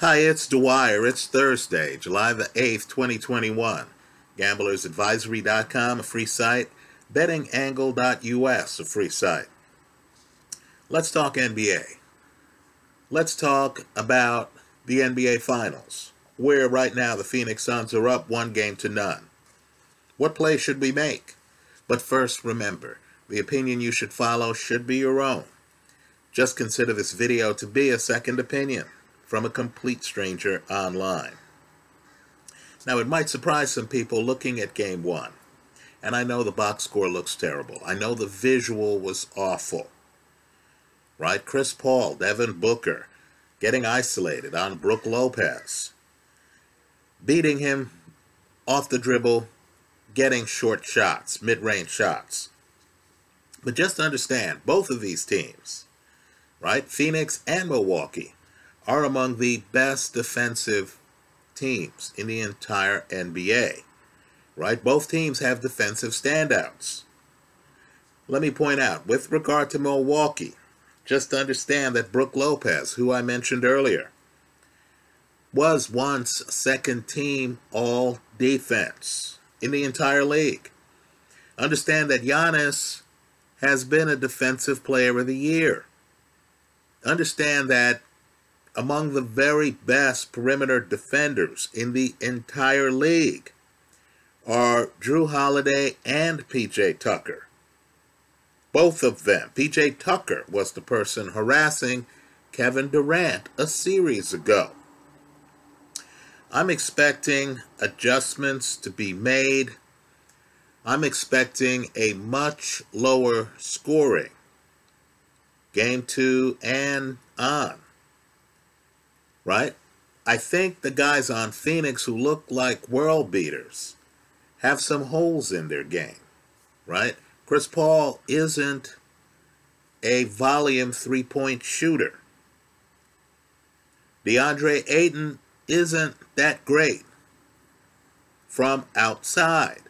Hi, it's Dwyer. It's Thursday, July the 8th, 2021. GamblersAdvisory.com, a free site. BettingAngle.us, a free site. Let's talk NBA. Let's talk about the NBA Finals, where right now the Phoenix Suns are up one game to none. What play should we make? But first, remember, the opinion you should follow should be your own. Just consider this video to be a second opinion from a complete stranger online. Now, it might surprise some people looking at game one, and I know the box score looks terrible. I know the visual was awful. Right? Chris Paul, Devin Booker, getting isolated on Brook Lopez, beating him off the dribble, getting short shots, mid range shots. But just understand, both of these teams, right, Phoenix and Milwaukee, are among the best defensive teams in the entire NBA. Right? Both teams have defensive standouts. Let me point out, with regard to Milwaukee, just understand that Brook Lopez, who I mentioned earlier, was once second team all defense in the entire league. Understand that Giannis has been a defensive player of the year. Understand that among the very best perimeter defenders in the entire league are Jrue Holiday and PJ Tucker. Both of them. PJ Tucker was the person harassing Kevin Durant a series ago. I'm expecting adjustments to be made. I'm expecting a much lower scoring game two and on right? I think the guys on Phoenix who look like world beaters have some holes in their game, right? Chris Paul isn't a volume three point shooter. DeAndre Ayton isn't that great from outside,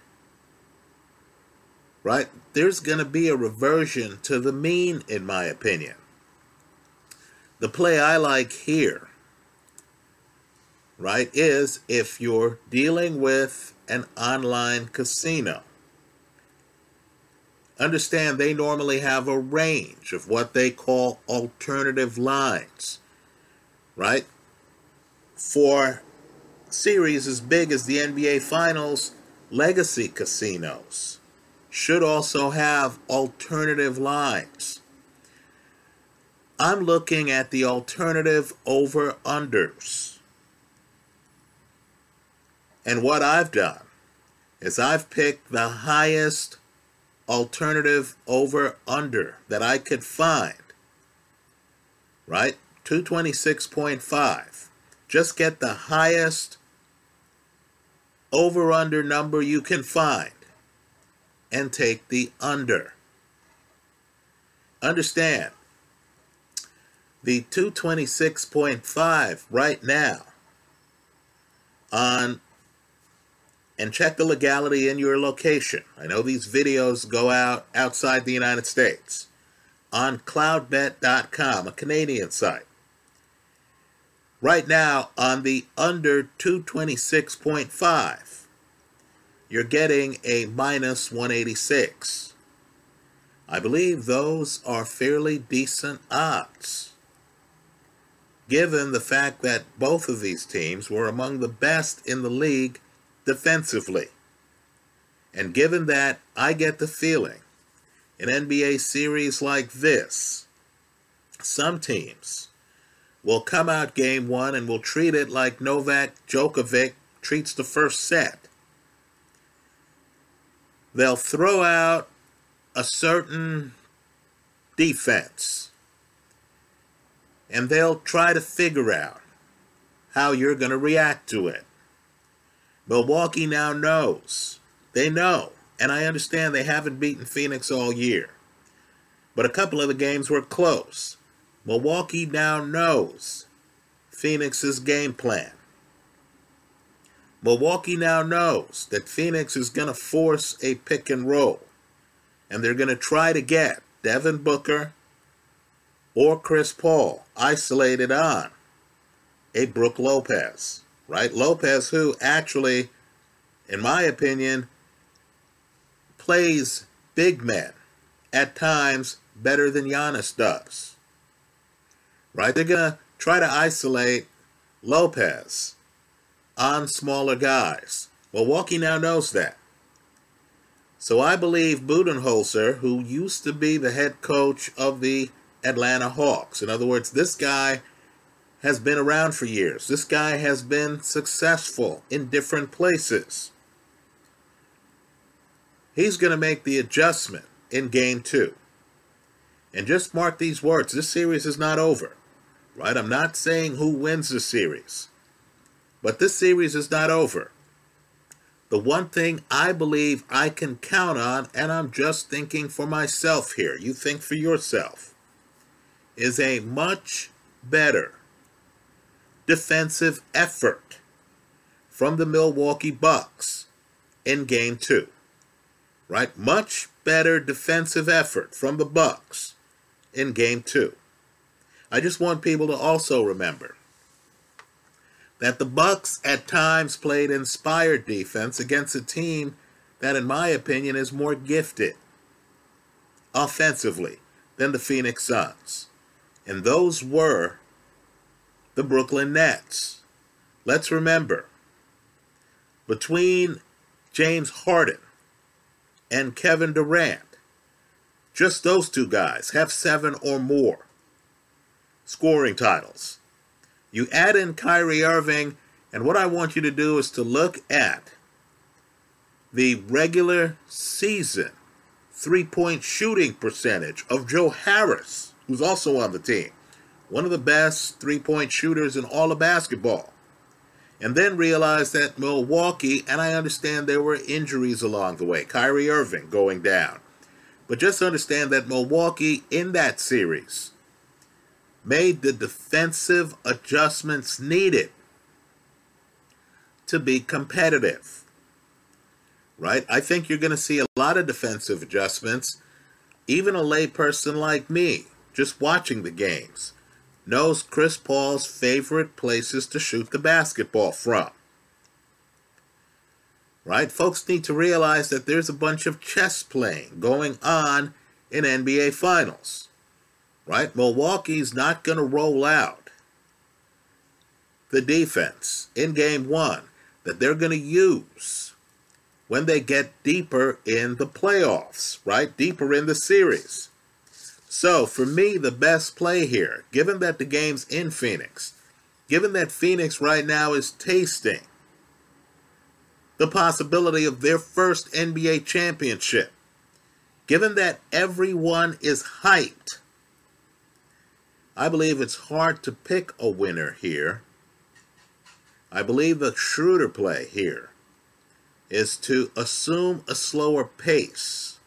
right? There's going to be a reversion to the mean, in my opinion. The play I like here right, is if you're dealing with an online casino. Understand they normally have a range of what they call alternative lines, right? For series as big as the NBA Finals, legacy casinos should also have alternative lines. I'm looking at the alternative over unders. And what I've done is I've picked the highest alternative over under that I could find. Right? 226.5. Just get the highest over under number you can find and take the under. Understand the 226.5 right now on and check the legality in your location. I know these videos go out outside the United States. On cloudbet.com, a Canadian site. Right now, on the under 226.5, you're getting a minus 186. I believe those are fairly decent odds, given the fact that both of these teams were among the best in the league defensively. And given that, I get the feeling in NBA series like this, some teams will come out game one and will treat it like Novak Djokovic treats the first set. They'll throw out a certain defense and they'll try to figure out how you're going to react to it. Milwaukee now knows. They know. And I understand they haven't beaten Phoenix all year. But a couple of the games were close. Milwaukee now knows Phoenix's game plan. Milwaukee now knows that Phoenix is going to force a pick and roll. And they're going to try to get Devin Booker or Chris Paul isolated on a Brook Lopez, right? Lopez, who actually, in my opinion, plays big men at times better than Giannis does. Right? They're going to try to isolate Lopez on smaller guys. Milwaukee now knows that. So I believe Budenholzer, who used to be the head coach of the Atlanta Hawks, in other words, this guy has been around for years. This guy has been successful in different places. He's going to make the adjustment in game two. And just mark these words this series is not over, right? I'm not saying who wins the series, but this series is not over. The one thing I believe I can count on, and I'm just thinking for myself here, you think for yourself, is a much better defensive effort from the Milwaukee Bucks in game two. Right? Much better defensive effort from the Bucks in game two. I just want people to also remember that the Bucks at times played inspired defense against a team that in my opinion is more gifted offensively than the Phoenix Suns. And those were the Brooklyn Nets. Let's remember between James Harden and Kevin Durant, just those two guys have seven or more scoring titles. You add in Kyrie Irving, and what I want you to do is to look at the regular season three point shooting percentage of Joe Harris, who's also on the team. One of the best three point shooters in all of basketball. And then realized that Milwaukee, and I understand there were injuries along the way, Kyrie Irving going down. But just understand that Milwaukee in that series made the defensive adjustments needed to be competitive. Right? I think you're going to see a lot of defensive adjustments. Even a layperson like me, just watching the games, knows Chris Paul's favorite places to shoot the basketball from. Right? Folks need to realize that there's a bunch of chess playing going on in NBA Finals right? Milwaukee's not going to roll out the defense in game one that they're going to use when they get deeper in the playoffs, right? Deeper in the series. So, for me, the best play here, given that the game's in Phoenix, given that Phoenix right now is tasting the possibility of their first NBA championship, given that everyone is hyped I believe it's hard to pick a winner here. I believe the shrewder play here is to assume a slower pace.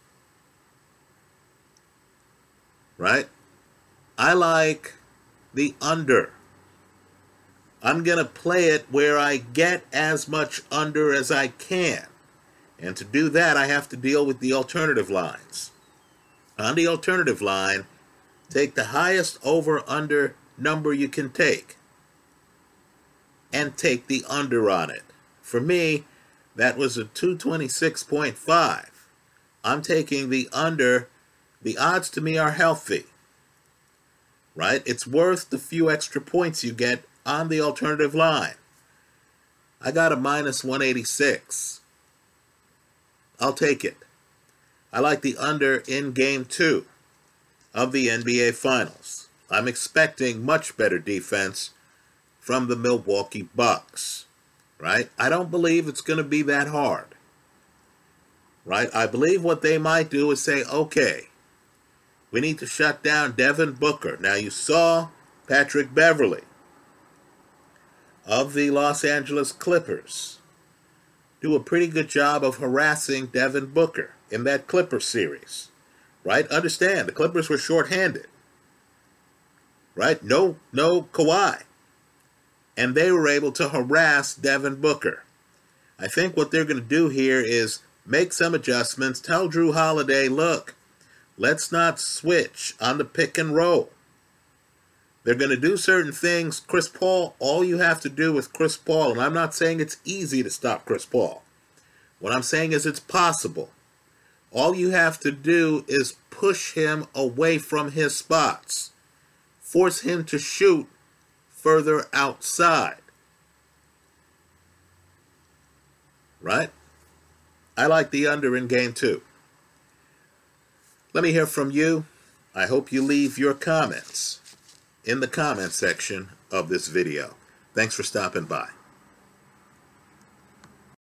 Right? I like the under. I'm going to play it where I get as much under as I can. And to do that, I have to deal with the alternative lines. On the alternative line, Take the highest over under number you can take and take the under on it. For me, that was a 226.5. I'm taking the under. The odds to me are healthy. Right? It's worth the few extra points you get on the alternative line. I got a minus 186. I'll take it. I like the under in game two of the NBA Finals. I'm expecting much better defense from the Milwaukee Bucks, right? I don't believe it's going to be that hard, right? I believe what they might do is say, okay, we need to shut down Devin Booker. Now, you saw Patrick Beverley of the Los Angeles Clippers do a pretty good job of harassing Devin Booker in that Clipper series right? Understand the Clippers were shorthanded, right? No, no Kawhi, and they were able to harass Devin Booker. I think what they're going to do here is make some adjustments. Tell Jrue Holiday, look, let's not switch on the pick and roll. They're going to do certain things. Chris Paul, all you have to do with Chris Paul, and I'm not saying it's easy to stop Chris Paul. What I'm saying is it's possible. All you have to do is push him away from his spots, force him to shoot further outside. Right? I like the under in game two. Let me hear from you. I hope you leave your comments in the comment section of this video. Thanks for stopping by.